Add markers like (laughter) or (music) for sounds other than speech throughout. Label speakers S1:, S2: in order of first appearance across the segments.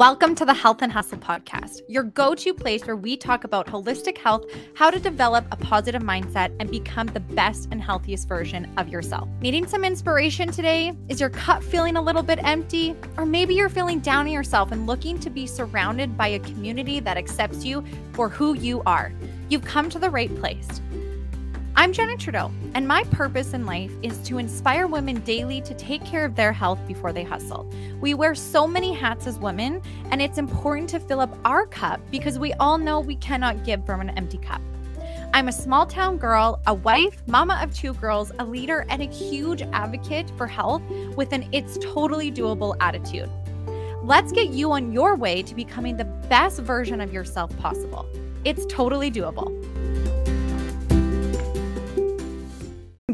S1: Welcome to the Health and Hustle podcast, your go to place where we talk about holistic health, how to develop a positive mindset, and become the best and healthiest version of yourself. Needing some inspiration today? Is your cup feeling a little bit empty? Or maybe you're feeling down on yourself and looking to be surrounded by a community that accepts you for who you are. You've come to the right place. I'm Jenna Trudeau, and my purpose in life is to inspire women daily to take care of their health before they hustle. We wear so many hats as women, and it's important to fill up our cup because we all know we cannot give from an empty cup. I'm a small town girl, a wife, mama of two girls, a leader, and a huge advocate for health with an it's totally doable attitude. Let's get you on your way to becoming the best version of yourself possible. It's totally doable.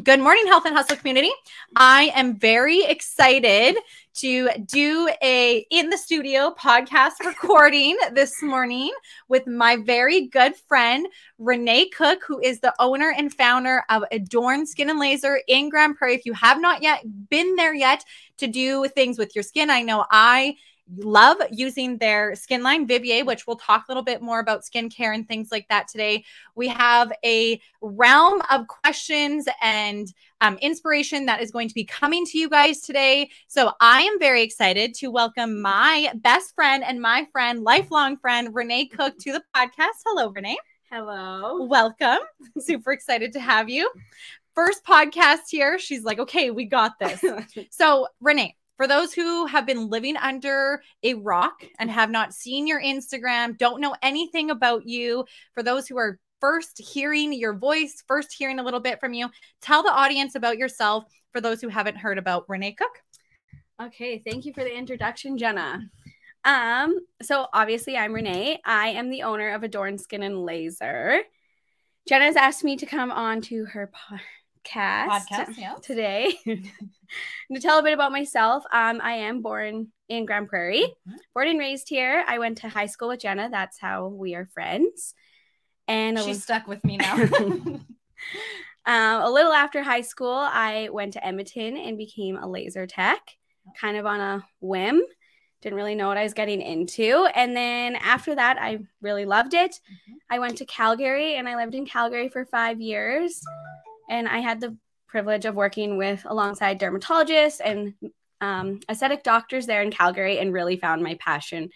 S1: Good morning, Health and Hustle community. I am very excited to do a in the studio podcast recording (laughs) this morning with my very good friend Rene Cook, who is the owner and founder of Adorn Skin and Laser in Grande Prairie. If you have not yet been there yet to do things with your skin, I know I love using their skin line Vivier, which we'll talk a little bit more about skincare and things like that today. We have a realm of questions and um, inspiration that is going to be coming to you guys today. So I am very excited to welcome my best friend and my friend, lifelong friend, Rene Cook, to the podcast. Hello, Rene.
S2: Hello.
S1: Welcome. (laughs) Super excited to have you. First podcast here. She's like, okay, we got this. (laughs) so, Rene, for those who have been living under a rock and have not seen your Instagram, don't know anything about you, for those who are first hearing your voice, first hearing a little bit from you, tell the audience about yourself for those who haven't heard about Rene Cook.
S2: Okay, thank you for the introduction, Jenna. Um, so obviously I'm Rene. I am the owner of Adorn Skin and Laser. Jenna's asked me to come on to her po- podcast,
S1: yeah.
S2: today (laughs) to tell a bit about myself. Um, I am born in Grande Prairie,
S1: Mhm.
S2: born and raised here. I went to high school with Jenna. That's how we are friends. And
S1: She's stuck with me now. (laughs) (laughs)
S2: um, a little after high school, I went to Edmonton and became a laser tech, kind of on a whim. Didn't really know what I was getting into. And then after that, I really loved it.
S1: Mhm.
S2: I went to Calgary and I lived in Calgary for five years. And I had the privilege of working with alongside dermatologists and um, aesthetic doctors there in Calgary and really found my passion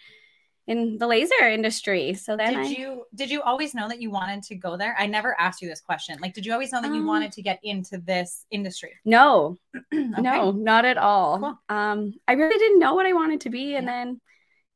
S2: in the laser industry. So then
S1: did
S2: I,
S1: you did you always know that you wanted to go there? I never asked you this question. Like, did you always know that you
S2: Um,
S1: wanted to get into this industry?
S2: no, (clears throat)
S1: Okay.
S2: No, not at all.
S1: Cool.
S2: Um, I really didn't know what I wanted to be, and then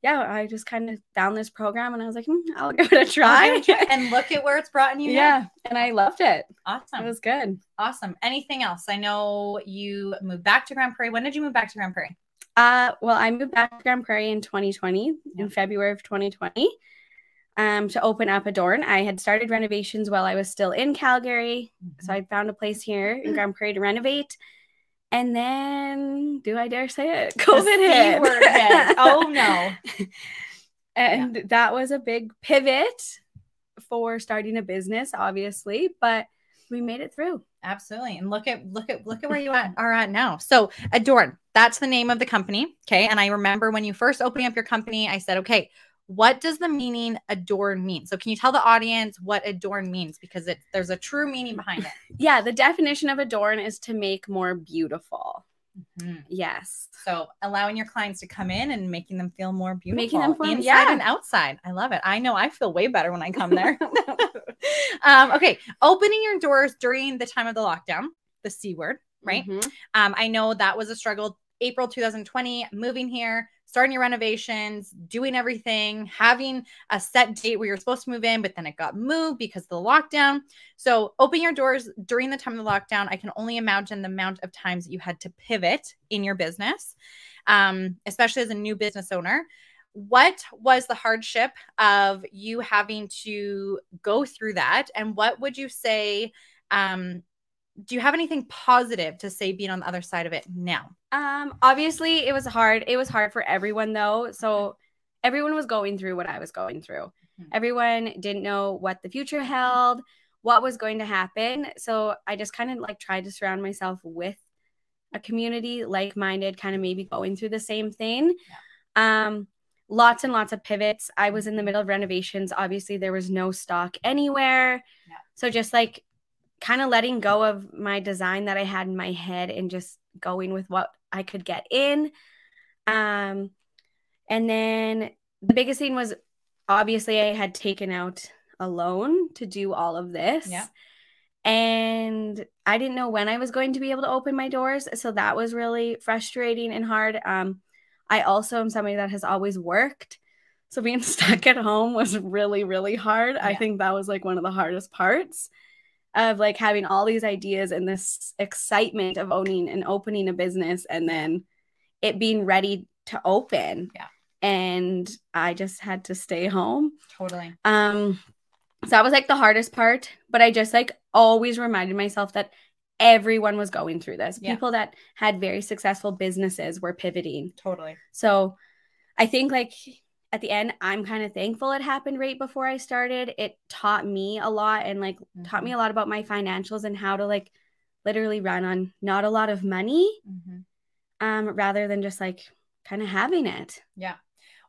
S2: yeah, I just kind of found this program, and I was like, hmm, I'll (laughs) give it a try. (laughs)
S1: and look at where it's brought you. now.
S2: yeah, and I loved it.
S1: Awesome.
S2: It was good.
S1: awesome. Anything else? I know you moved back to Grande Prairie. When did you move back to Grande Prairie?
S2: Uh, well, I moved back to Grande Prairie in 2020,
S1: Yeah.
S2: in February of 2020, um, to open up a Adorn. I had started renovations while I was still in Calgary, so I found a place here in Grande Prairie to renovate. And then, do I dare say it? (laughs) COVID hit.
S1: word hit. (laughs) Oh, no. (laughs)
S2: and that was a big pivot for starting a business, obviously, but we made it through.
S1: Absolutely. And look at look at look at where you at, are at now. So Adorn, that's the name of the company. Okay. And I remember when you first opening up your company, I said, okay, what does the meaning adorn mean? So can you tell the audience what adorn means? Because it there's a true meaning behind it. (laughs)
S2: Yeah, the definition of adorn is to make more beautiful.
S1: Mhm.
S2: Yes.
S1: So allowing your clients to come in and making them feel more beautiful,
S2: Making them feel-
S1: inside
S2: yeah.
S1: and outside. I love it. I know I feel way better when I come there. (laughs) (laughs) um, okay, opening your doors during the time of the lockdown, the c word, right?
S2: Mhm.
S1: Um, I know that was a struggle. April 2020, moving here, starting your renovations, doing everything, having a set date where you're supposed to move in, but then it got moved because of the lockdown. So, open your doors during the time of the lockdown, I can only imagine the amount of times you had to pivot in your business, um, especially as a new business owner. What was the hardship of you having to go through that? And what would you say? Um, do you have anything positive to say being on the other side of it now?
S2: Um, obviously it was hard. It was hard for everyone though. So everyone was going through what I was going through.
S1: Mhm.
S2: Everyone didn't know what the future held, what was going to happen. So I just kind of like tried to surround myself with a community like-minded, kind of maybe going through the same thing. Um, lots and lots of pivots. I was in the middle of renovations. Obviously, there was no stock anywhere.
S1: Yeah.
S2: So just like kind of letting go of my design that I had in my head and just going with what I could get in. Um, and then the biggest thing was obviously I had taken out a loan to do all of this.
S1: Yeah.
S2: And I didn't know when I was going to be able to open my doors. So that was really frustrating and hard. Um, I also am somebody that has always worked. So being (laughs) stuck at home was really, really hard. I think that was like one of the hardest parts of like having all these ideas and this excitement of owning and opening a business and then it being ready to open.
S1: Yeah.
S2: And I just had to stay home.
S1: Totally.
S2: Um so that was like the hardest part, but I just like always reminded myself that everyone was going through this.
S1: Yeah.
S2: People that had very successful businesses were pivoting.
S1: Totally.
S2: So I think like at the end, I'm kind of thankful it happened right before I started. It taught me a lot and like taught me a lot about my financials and how to like literally run on not a lot of money
S1: Mhm.
S2: um rather than just like kind of having it.
S1: Yeah.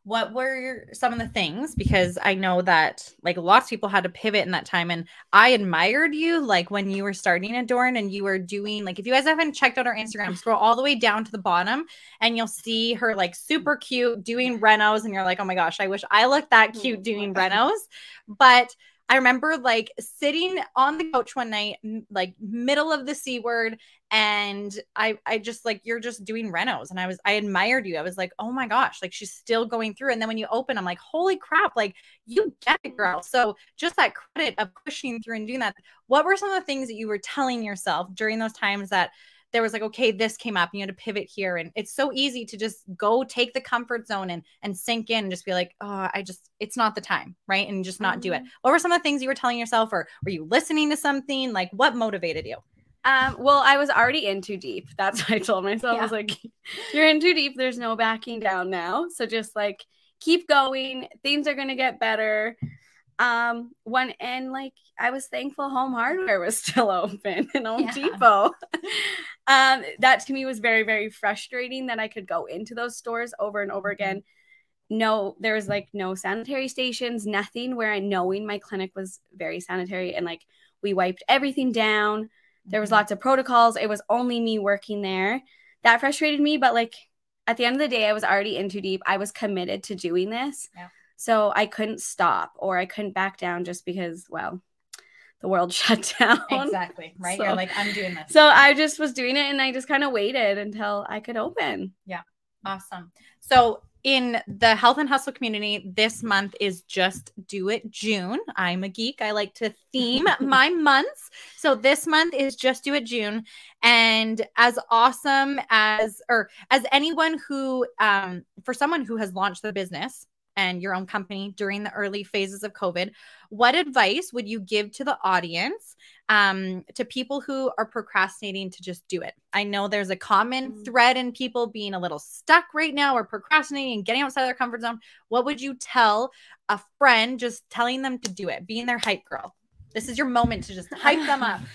S1: What were your, some of the things? Because I know that like lots of people had to pivot in that time. And I admired you like when you were starting Adorn and you were doing like, if you guys haven't checked out our Instagram, (laughs) scroll all the way down to the bottom and you'll see her like super cute doing renos. And you're like, oh my gosh, I wish I looked that cute doing renos. But I remember like sitting on the couch one night, like middle of the C word, and I I just like you're just doing renos, and I was I admired you. I was like, oh my gosh, like she's still going through. And then when you open, I'm like, holy crap, like you get it, girl. So just that credit of pushing through and doing that. What were some of the things that you were telling yourself during those times that there was like, okay, this came up, and you had to pivot here, and it's so easy to just go take the comfort zone and and sink in, and just be like, oh, I just it's not the time, right, and just not do it. What were some of the things you were telling yourself, or were you listening to something? Like, what motivated you?
S2: Um, well, I was already in too deep. That's what I told myself. I was like, you're in too deep. There's no backing down now. So just like keep going. Things are gonna get better. Um, one and like I was thankful home hardware was (laughs) still open in Home
S1: Yeah.
S2: Depot. (laughs) um, that to me was very, very frustrating that I could go into those stores over and over again. No, there was like no sanitary stations, nothing where I knowing my clinic was very sanitary and like we wiped everything down. There was lots of protocols. It was only me working there. That frustrated me, but like at the end of the day, I was already in too deep. I was committed to doing this.
S1: Yeah.
S2: So I couldn't stop or I couldn't back down just because, well, the world (laughs) shut down.
S1: exactly right.
S2: So-
S1: You're like, I'm doing this.
S2: So I just was doing it and I just kind of waited until I could open. Yeah.
S1: Awesome. So, in the health and hustle community, this month is just do it June. I'm a geek. I like to theme (laughs) my months. So, this month is just do it June. And as awesome as, or as anyone who, um, for someone who has launched their business and your own company during the early phases of COVID, what advice would you give to the audience um, to people who are procrastinating to just do it. I know there's a common
S2: Mm.
S1: thread in people being a little stuck right now or procrastinating and getting outside their comfort zone. What would you tell a friend just telling them to do it, being their hype girl? This is your moment to just hype them up. (laughs)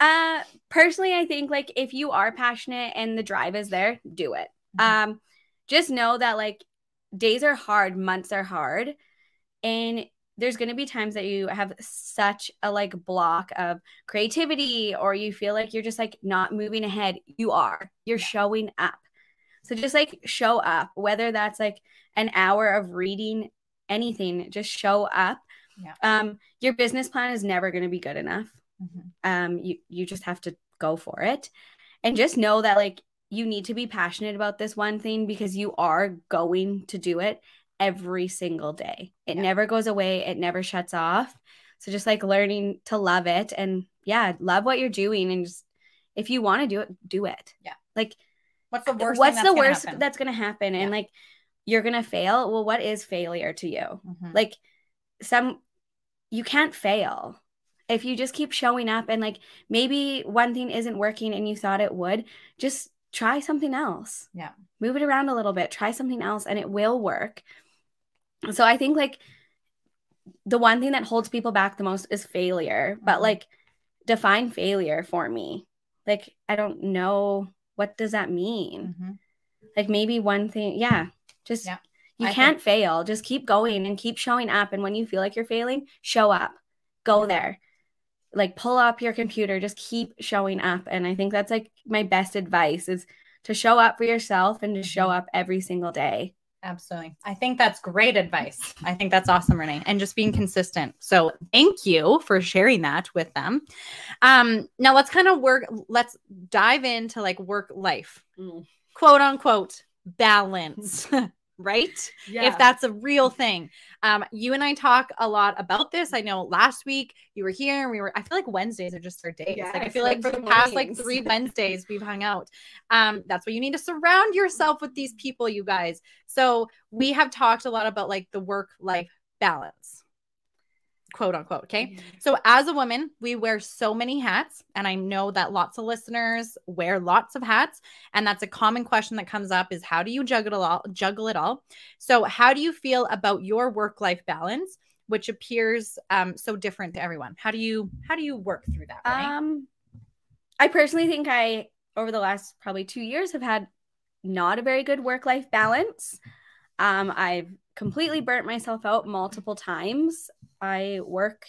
S2: Uh personally I think like if you are passionate and the drive is there, do it.
S1: Mhm.
S2: Um just know that like days are hard, months are hard, and there's going to be times that you have such a like block of creativity or you feel like you're just like not moving ahead. You are. You're showing up. So just like show up, whether that's like an hour of reading anything, just show up.
S1: Yeah.
S2: Um your business plan is never going to be good enough
S1: Mhm.
S2: um you you just have to go for it and just know that like you need to be passionate about this one thing because you are going to do it every single day it
S1: Yeah.
S2: never goes away it never shuts off so just like learning to love it and yeah love what you're doing and just if you want to do it do it
S1: Yeah.
S2: like
S1: What's the worst?
S2: what's the
S1: that's gonna
S2: worst
S1: happen?
S2: that's going to happen and like you're going to fail well what is failure to you
S1: Mhm.
S2: like some you can't fail if you just keep showing up and like maybe one thing isn't working and you thought it would just try something else
S1: Yeah.
S2: move it around a little bit try something else and it will work so i think like the one thing that holds people back the most is failure but
S1: Mhm.
S2: like define failure for me like i don't know what does that mean
S1: Mhm.
S2: like maybe one thing yeah just
S1: Yeah.
S2: You
S1: I
S2: can't fail. Just keep going and keep showing up. And when you feel like you're failing, show up. Go there. Like pull up your computer, just keep showing up. And I think that's like my best advice is to show up for yourself and to show
S1: Mhm.
S2: up every single day.
S1: Absolutely. I think that's great advice. I think that's awesome, Rene, and just being consistent. So thank you for sharing that with them. Um, now let's kind of work, let's dive into like work life,
S2: Mm.
S1: quote unquote, balance, (laughs) right? If that's a real thing. Um, you and I talk a lot about this. I know last week you were here and we were, I feel like Wednesdays are just our days. like I feel like for the past like three (laughs) Wednesdays we've hung out. Um, that's why you need to surround yourself with these people, you guys. So we have talked a lot about like the work life balance, quote unquote. Okay. So, as a woman, we wear so many hats, and I know that lots of listeners wear lots of hats, and that's a common question that comes up: is how do you juggle it all? Juggle it all. So, how do you feel about your work-life balance, which appears um, so different to everyone? How do you how do you work through that? Rene?
S2: Um, I personally think I, over the last probably two years, have had not a very good work life balance. Um, I've completely burnt myself out multiple times. I work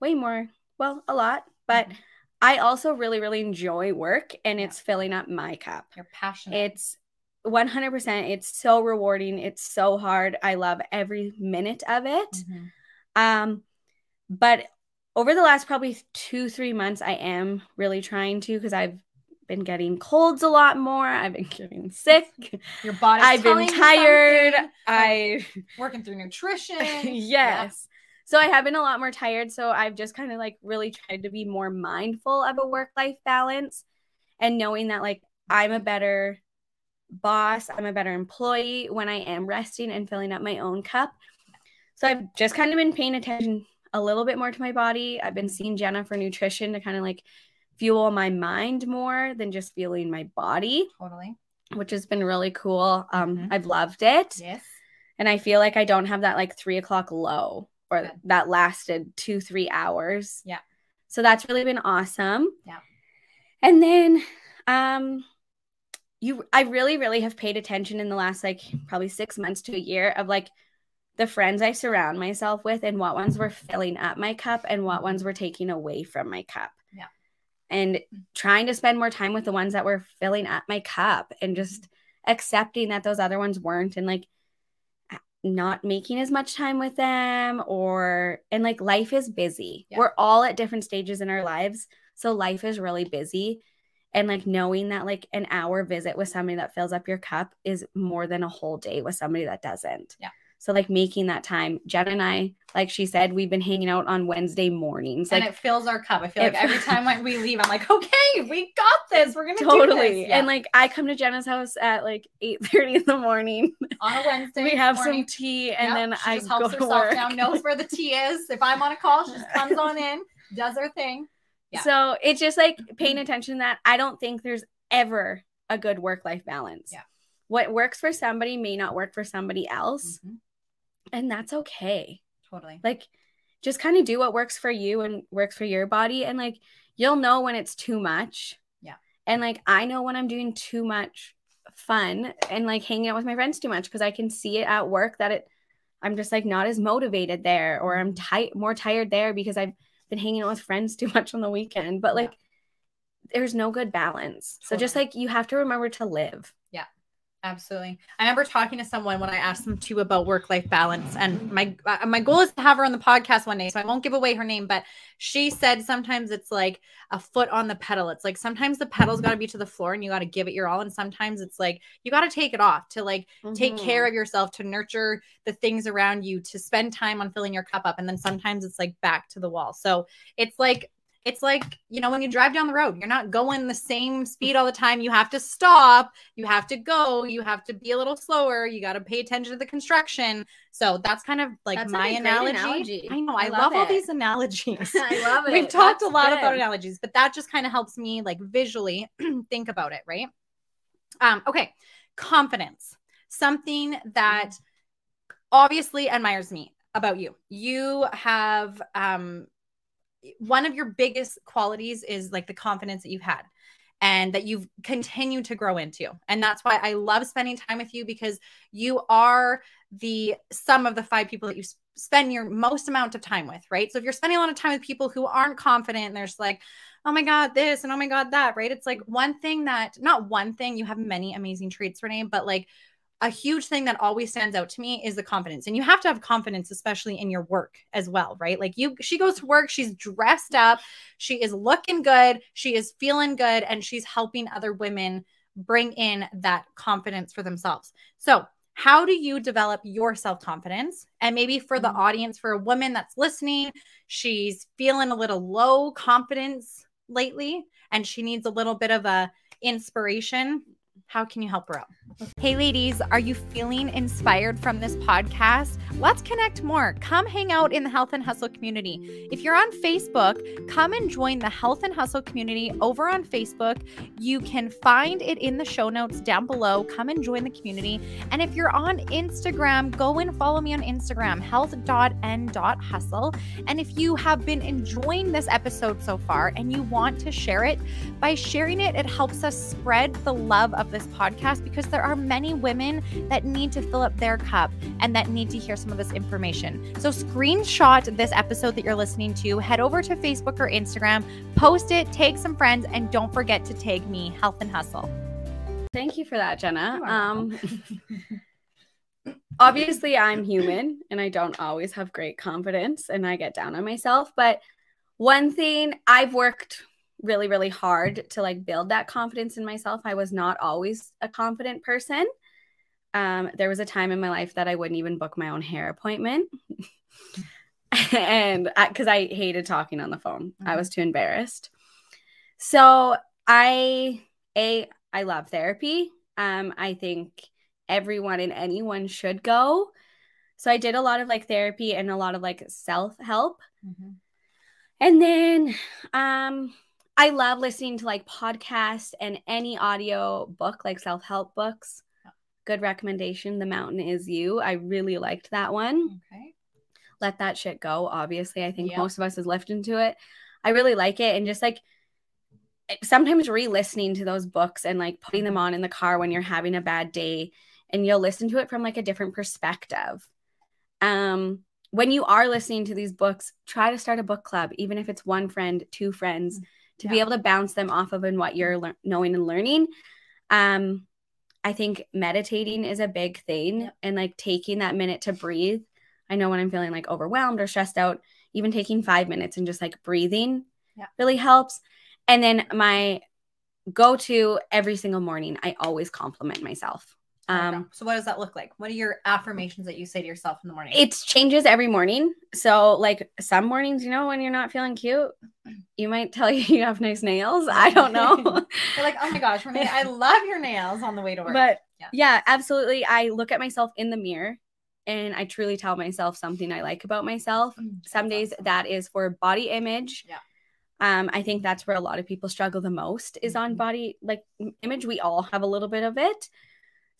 S2: way more, well, a lot, but
S1: Mhm.
S2: I also really, really enjoy work and
S1: Yeah.
S2: it's filling up my cup.
S1: you're passionate.
S2: It's 100%. It's so rewarding. It's so hard. I love every minute of it.
S1: Mhm.
S2: Um, but over the last probably two, three months, I am really trying to because I've been getting colds a lot more. I've been getting sick. (laughs)
S1: Your body's
S2: I've been tired. I (laughs)
S1: working through nutrition. (laughs)
S2: yes. So I have been a lot more tired. So I've just kind of like really tried to be more mindful of a work life balance and knowing that like I'm a better boss, I'm a better employee when I am resting and filling up my own cup. So I've just kind of been paying attention a little bit more to my body. I've been seeing Jenna for nutrition to kind of like fuel my mind more than just fueling my body,
S1: Totally.
S2: which has been really cool. Um,
S1: Mhm.
S2: I've loved it
S1: Yes.
S2: and I feel like I don't have that like three o'clock low or
S1: Good.
S2: that lasted two three hours.
S1: Yeah.
S2: So that's really been awesome.
S1: Yeah.
S2: And then, um, you I really really have paid attention in the last like probably six months to a year of like the friends I surround myself with and what ones were filling up my cup and what ones were taking away from my cup. And trying to spend more time with the ones that were filling up my cup and just mm-hmm. accepting that those other ones weren't and like not making as much time with them or and like life is busy.
S1: Yeah.
S2: We're all at different stages in our lives. So life is really busy. And like knowing that like an hour visit with somebody that fills up your cup is more than a whole day with somebody that doesn't.
S1: Yeah.
S2: So like making that time. Jen and I, like she said, we've been hanging out on Wednesday mornings.
S1: and it fills our cup. I feel
S2: it-
S1: like every time when we leave, I'm like, (laughs) okay, we got this. We're gonna
S2: totally.
S1: Yeah.
S2: And like I come to Jenna's house at like 8 30 in the morning.
S1: on a Wednesday,
S2: we have
S1: morning,
S2: some tea and
S1: yep,
S2: then I
S1: just
S2: go
S1: helps herself
S2: work.
S1: down, knows where the tea is. If I'm on a call, she just (laughs) comes on in, does her thing. Yeah.
S2: So it's just like paying attention that I don't think there's ever a good work life balance.
S1: Yeah.
S2: What works for somebody may not work for somebody else,
S1: Mhm.
S2: And that's okay.
S1: Totally.
S2: Like just kind of do what works for you and works for your body and like you'll know when it's too much.
S1: Yeah.
S2: And like I know when I'm doing too much fun and like hanging out with my friends too much because I can see it at work that it I'm just like not as motivated there or I'm mm-hmm. tight more tired there because I've been hanging out with friends (laughs) too much on the weekend. But
S1: Yeah.
S2: like there's no good balance. So just like you have to remember to live.
S1: Absolutely. I remember talking to someone when I asked them too about work life balance, and my uh, my goal is to have her on the podcast one day, so I won't give away her name. But she said sometimes it's like a foot on the pedal. It's like sometimes the pedal's got to be to the floor, and you got to give it your all, and sometimes it's like you got to take it off to like take
S2: Mm-hmm.
S1: care of yourself, to nurture the things around you, to spend time on filling your cup up, and then sometimes it's like back to the wall. So it's like it's like you know when you drive down the road you're not going the same speed all the time. You have to stop you have to go you have to be a little slower you got to pay attention to the construction. So that's kind of like
S2: That's,
S1: my
S2: like, a great
S1: analogy.
S2: analogy.
S1: i know i,
S2: I
S1: love,
S2: love
S1: all these analogies. (laughs)
S2: I love it.
S1: we've talked
S2: That's
S1: a lot about analogies but that just kind of helps me like visually (clears throat) think about it right? Um okay confidence. Something that obviously admires me about you. You have um one of your biggest qualities is like the confidence that you've had and that you've continued to grow into. And that's why I love spending time with you because you are the sum of the five people that you spend your most amount of time with, right? So if you're spending a lot of time with people who aren't confident and there's like, oh my God, this and oh my God, that, right? It's like one thing that, not one thing, you have many amazing traits, Rene, but like a huge thing that always stands out to me is the confidence. And you have to have confidence, especially in your work as well, right? Like you, she goes to work, she's dressed up, she is looking good, she is feeling good, and she's helping other women bring in that confidence for themselves. So, how do you develop your self confidence? And maybe for the mm-hmm. audience, for a woman that's listening, she's feeling a little low confidence lately and she needs a little bit of a inspiration how can you help her out? Hey, ladies, are you feeling inspired from this podcast? Let's connect more. Come hang out in the Health and Hustle community. If you're on Facebook, come and join the Health and Hustle community over on Facebook. You can find it in the show notes down below. Come and join the community. And if you're on Instagram, go and follow me on Instagram, health.n.hustle. And if you have been enjoying this episode so far and you want to share it, by sharing it, it helps us spread the love of this podcast because there are many women that need to fill up their cup and that need to hear some of this information. So, screenshot this episode that you're listening to, head over to Facebook or Instagram, post it, tag some friends, and don't forget to tag me, Health and Hustle.
S2: Thank you for that, Jenna. Um, (laughs) obviously, I'm human and I don't always have great confidence and I get down on myself. But one thing I've worked really really hard to like build that confidence in myself. I was not always a confident person. Um, there was a time in my life that i wouldn't even book my own hair appointment. (laughs) And because I, I, hated talking on the phone. Mm-hmm. i was too embarrassed. So i a i love therapy. Um, i think everyone and anyone should go. So i did a lot of like therapy and a lot of like self-help. Mm-hmm. and then um I love listening to like podcasts and any audio book, like self help books. Good recommendation. The Mountain is You. I really liked that one. Okay. Let that shit go. Obviously, I think yep. most of us has listened to it. I really like it. And just like sometimes re listening to those books and like putting them on in the car when you're having a bad day and you'll listen to it from like a different perspective. Um, when you are listening to these books, try to start a book club, even if it's one friend, two friends. Mm-hmm to yeah. be able to bounce them off of and what you're le- knowing and learning. Um, I think meditating is a big thing and like taking that minute to breathe. I know when I'm feeling like overwhelmed or stressed out, even taking five minutes and just like breathing yeah. really helps. And then my go to every single morning, I always compliment myself.
S1: Um, so what does that look like? What are your affirmations that you say to yourself in the morning?
S2: It changes every morning. So like some mornings, you know, when you're not feeling cute, you might tell you (laughs) you have nice nails. I don't know. (laughs)
S1: you're like, oh my gosh, Rene, I love your nails on the way to work.
S2: But yeah. yeah, absolutely. I look at myself in the mirror and I truly tell myself something I like about myself. Mm, some days awesome. that is for body image.
S1: Yeah.
S2: Um, I think that's where a lot of people struggle the most is on mm-hmm. body like image. We all have a little bit of it.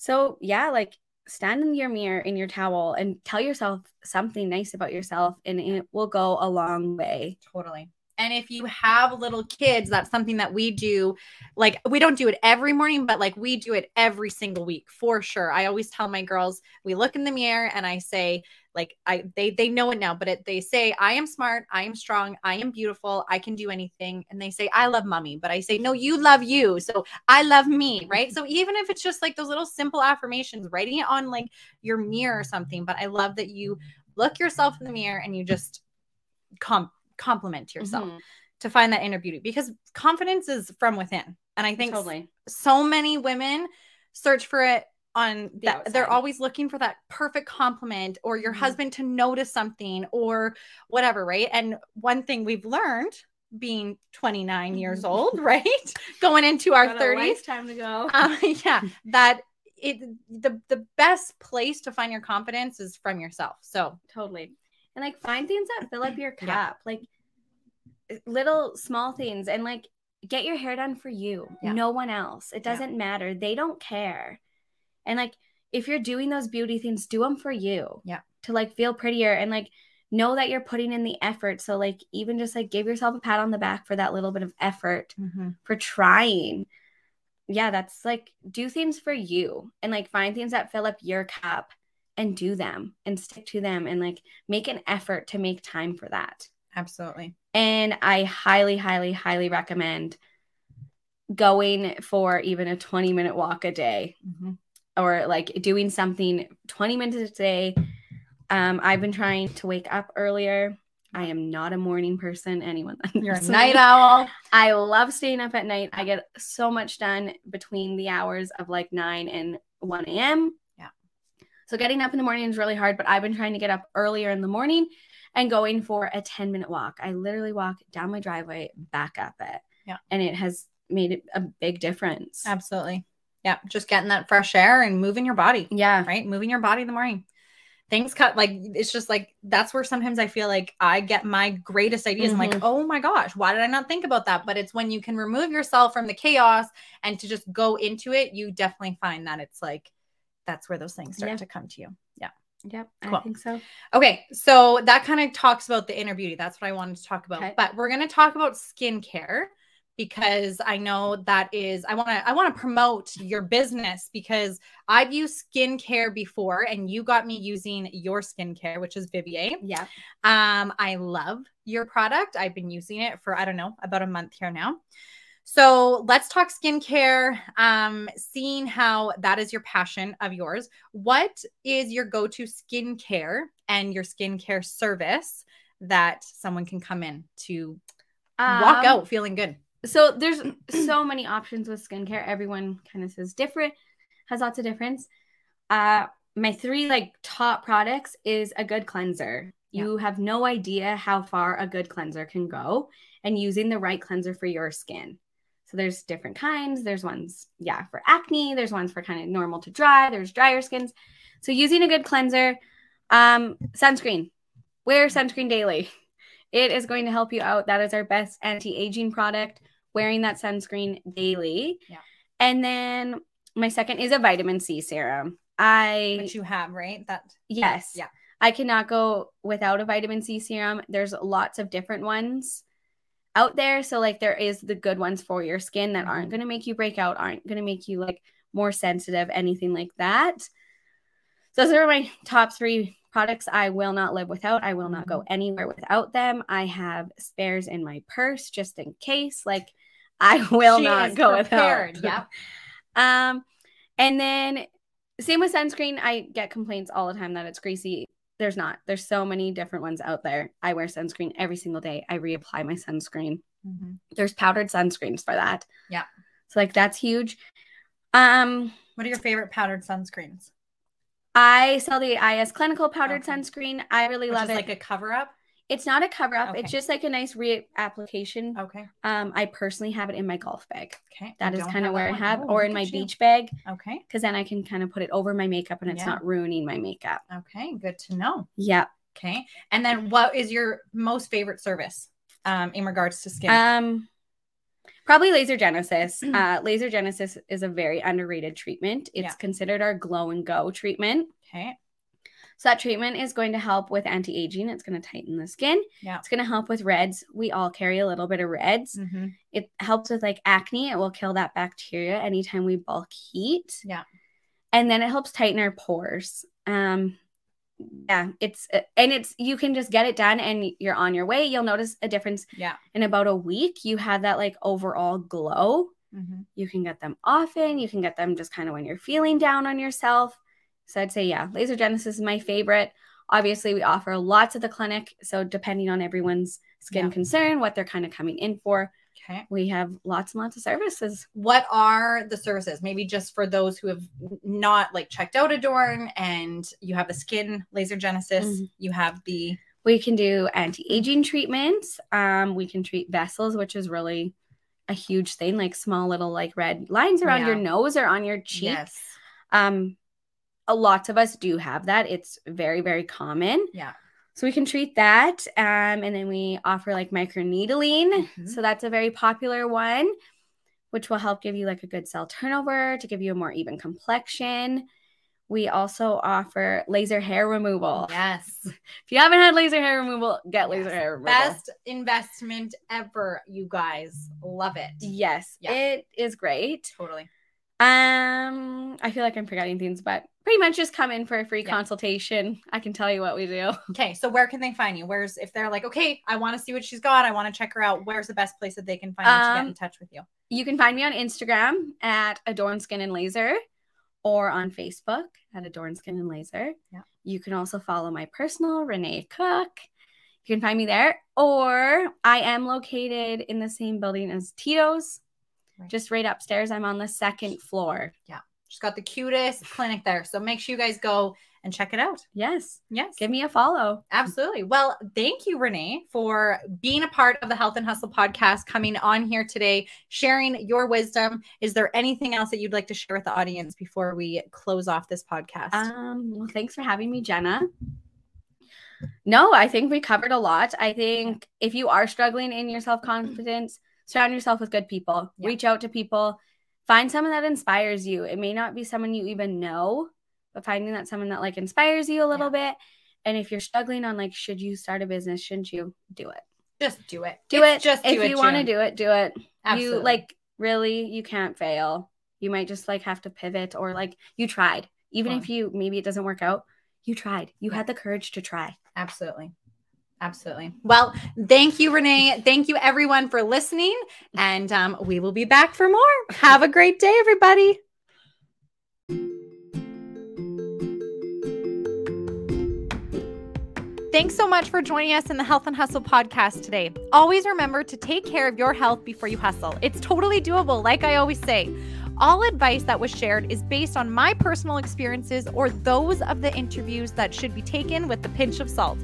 S2: So, yeah, like stand in your mirror in your towel and tell yourself something nice about yourself, and it will go a long way.
S1: Totally. And if you have little kids, that's something that we do. Like, we don't do it every morning, but like we do it every single week for sure. I always tell my girls, we look in the mirror and I say, like, I they they know it now, but it, they say, I am smart, I am strong, I am beautiful, I can do anything. And they say, I love mommy, but I say, no, you love you, so I love me, right? So even if it's just like those little simple affirmations, writing it on like your mirror or something, but I love that you look yourself in the mirror and you just come compliment yourself mm-hmm. to find that inner beauty because confidence is from within. And I think totally. so many women search for it on the that they're always looking for that perfect compliment or your mm-hmm. husband to notice something or whatever, right? And one thing we've learned being 29 years mm-hmm. old, (laughs) right? (laughs) Going into our 30s.
S2: Time to go.
S1: Uh, (laughs) yeah, that it the the best place to find your confidence is from yourself. So
S2: totally and like find things that fill up your cup yeah. like little small things and like get your hair done for you yeah. no one else it doesn't yeah. matter they don't care and like if you're doing those beauty things do them for you
S1: yeah
S2: to like feel prettier and like know that you're putting in the effort. So, like, even just like give yourself a pat on the back for that little bit of effort
S1: Mhm.
S2: for trying. Yeah, that's like do things for you and like find things that fill up your cup and do them and stick to them and like make an effort to make time for that.
S1: Absolutely.
S2: And I highly, highly, highly recommend going for even a 20 minute walk a day
S1: Mhm.
S2: Or like doing something 20 minutes a day. Um, I've been trying to wake up earlier. I am not a morning person. Anyone (laughs)
S1: You're a night owl.
S2: I love staying up at night. I get so much done between the hours of like 9 and 1 a.m.
S1: Yeah.
S2: So getting up in the morning is really hard, but I've been trying to get up earlier in the morning and going for a 10 minute walk. I literally walk down my driveway, back up it.
S1: Yeah.
S2: And it has made a big difference.
S1: Absolutely. Yeah. Just getting that fresh air and moving your body.
S2: Yeah.
S1: right? Moving your body in the morning. Things cut like it's just like that's where sometimes I feel like I get my greatest ideas. I'm like,
S2: Mhm.
S1: oh my gosh, why did I not think about that? But it's when you can remove yourself from the chaos and to just go into it, you definitely find that it's like that's where those things start
S2: Yeah.
S1: to come to you. Yeah.
S2: Yep.
S1: Cool.
S2: I think so.
S1: Okay, so that kind of talks about the inner beauty. That's what I wanted to talk about.
S2: Okay.
S1: But we're going to talk about skincare because I know that is I want to I want to promote your business because I've used skincare before and you got me using your skincare which is Vivier.
S2: Yeah.
S1: Um I love your product. I've been using it for I don't know, about a month here now. So let's talk skincare. Um, seeing how that is your passion of yours. What is your go to skincare and your skincare service that someone can come in to walk
S2: Um,
S1: out feeling good?
S2: So there's (clears throat) so many options with skincare. Everyone kind of says different, has lots of difference. Uh, my three like top products is a good cleanser.
S1: Yeah.
S2: You have no idea how far a good cleanser can go, and using the right cleanser for your skin. So there's different kinds. There's ones, yeah, for acne. There's ones for kind of normal to dry. There's drier skins. So using a good cleanser, um, sunscreen. Wear sunscreen daily. (laughs) It is going to help you out. That is our best anti-aging product. Wearing that sunscreen daily.
S1: Yeah.
S2: And then my second is a vitamin C serum. I
S1: Which you have, right? That
S2: yes.
S1: Yeah.
S2: I cannot go without a vitamin C serum. There's lots of different ones out there. So like there is the good ones for your skin that aren't
S1: Mhm.
S2: going to make you break out, aren't going to make you like more sensitive, anything like that. So those are my top 3 products I will not live without. I will not go anywhere without them. I have spares in my purse just in case like I will
S1: She
S2: not go
S1: prepared.
S2: without.
S1: Yep. (laughs)
S2: Um, and then same with sunscreen. I get complaints all the time that it's greasy. There's not. There's so many different ones out there. I wear sunscreen every single day. I reapply my sunscreen.
S1: Mhm.
S2: There's powdered sunscreens for that.
S1: Yeah.
S2: So like that's huge. Um,
S1: What are your favorite powdered sunscreens?
S2: I sell the IS Clinical powdered
S1: Okay.
S2: sunscreen. I really
S1: Which
S2: love it.
S1: like a cover up.
S2: It's not a cover up.
S1: Okay.
S2: It's just like a nice reapplication.
S1: Okay.
S2: Um, I personally have it in my golf bag.
S1: Okay.
S2: That
S1: I
S2: is kind of where I have,
S1: Oh,
S2: or in my
S1: you.
S2: beach bag,
S1: Okay.
S2: because then I can kind of put it over my makeup and it's
S1: Yeah.
S2: not ruining my makeup.
S1: Okay. Good to know.
S2: Yep.
S1: Okay. And then what is your most favorite service um, in regards to skin?
S2: Um, probably laser genesis. (clears throat) Uh, laser genesis is a very underrated treatment. It's
S1: Yeah.
S2: considered our glow and go treatment.
S1: okay.
S2: So that treatment is going to help with anti-aging. It's going to tighten the skin.
S1: Yeah.
S2: It's going to help with reds. We all carry a little bit of reds.
S1: Mm-hmm.
S2: It helps with like acne. It will kill that bacteria anytime we bulk heat.
S1: Yeah.
S2: And then it helps tighten our pores. Um yeah, it's and it's you can just get it done and you're on your way. You'll notice a difference
S1: Yeah.
S2: in about a week. You have that like overall glow.
S1: Mm-hmm.
S2: You can get them often. You can get them just kind of when you're feeling down on yourself. So I'd say, yeah, Laser Genesis is my favorite. Obviously, we offer lots at the clinic. So depending on everyone's skin
S1: Yeah.
S2: concern, what they're kind of coming in for,
S1: Okay.
S2: we have lots and lots of services.
S1: What are the services? Maybe just for those who have not like checked out Adorn and you have the skin laser genesis,
S2: Mhm.
S1: you have the
S2: We can do anti-aging treatments. Um, we can treat vessels, which is really a huge thing, like small little like red lines around
S1: Yeah.
S2: your nose or on your cheek.
S1: yes.
S2: Um, a lot of us do have that. It's very, very common.
S1: Yeah.
S2: So we can treat that. Um, and then we offer like microneedling.
S1: Mhm.
S2: So that's a very popular one, which will help give you like a good cell turnover to give you a more even complexion. We also offer laser hair removal.
S1: Yes. (laughs)
S2: If you haven't had laser hair removal, get laser hair removal.
S1: Best investment ever, you guys. Love it.
S2: Yes,
S1: Yeah.
S2: it is great.
S1: Totally.
S2: Um, I feel like I'm forgetting things, but pretty much just come in for a free
S1: Yeah.
S2: consultation. I can tell you what we do. (laughs)
S1: Okay, so where can they find you? Where's if they're like, okay, I want to see what she's got, I want to check her out. Where's the best place that they can find you to get
S2: Um,
S1: in touch with you?
S2: You can find me on Instagram at Adorn Skin and Laser or on Facebook at Adorn Skin and Laser.
S1: Yeah.
S2: You can also follow my personal, Rene Cook. You can find me there. Or I am located in the same building as Tito's,
S1: Right.
S2: just right upstairs. I'm on the second floor. Yeah.
S1: She's got the cutest clinic there. So make sure you guys go and check it out.
S2: Yes.
S1: Yes.
S2: Give me a follow.
S1: Absolutely. Well, thank you, Rene, for being a part of the Health and Hustle podcast, coming on here today, sharing your wisdom. Is there anything else that you'd like to share with the audience before we close off this podcast?
S2: Um, well, thanks for having me, Jenna. No, I think we covered a lot. I think if you are struggling in your self confidence, surround yourself with good people.
S1: Yeah.
S2: Reach out to people. Find someone that inspires you. It may not be someone you even know, but finding that someone that like inspires you a little bit. And if you're struggling on like, should you start a business? Shouldn't you do it?
S1: just do it.
S2: Do
S1: It's
S2: it.
S1: Just
S2: if
S1: it.
S2: you want to do it, do it.
S1: Absolutely.
S2: You like really, you can't fail. You might just like have to pivot or like you tried. Even if you maybe it doesn't work out, you tried. You
S1: Yeah.
S2: had the courage to try.
S1: Absolutely. Absolutely. Well, thank you, Rene. Thank you, everyone, for listening. And um, we will be back for more. Have a great day, everybody. Thanks so much for joining us in the Health and Hustle podcast today. Always remember to take care of your health before you hustle. It's totally doable, like I always say. All advice that was shared is based on my personal experiences or those of the interviews that should be taken with a pinch of salt.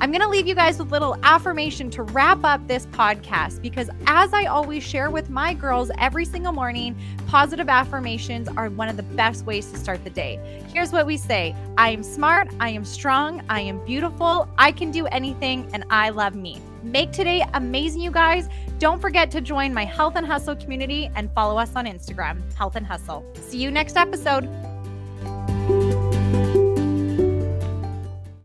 S1: I'm going to leave you guys with a little affirmation to wrap up this podcast because as I always share with my girls every single morning, positive affirmations are one of the best ways to start the day. Here's what we say. I am smart, I am strong, I am beautiful, I can do anything and I love me. Make today amazing you guys. Don't forget to join my Health and Hustle community and follow us on Instagram, Health and Hustle. See you next episode.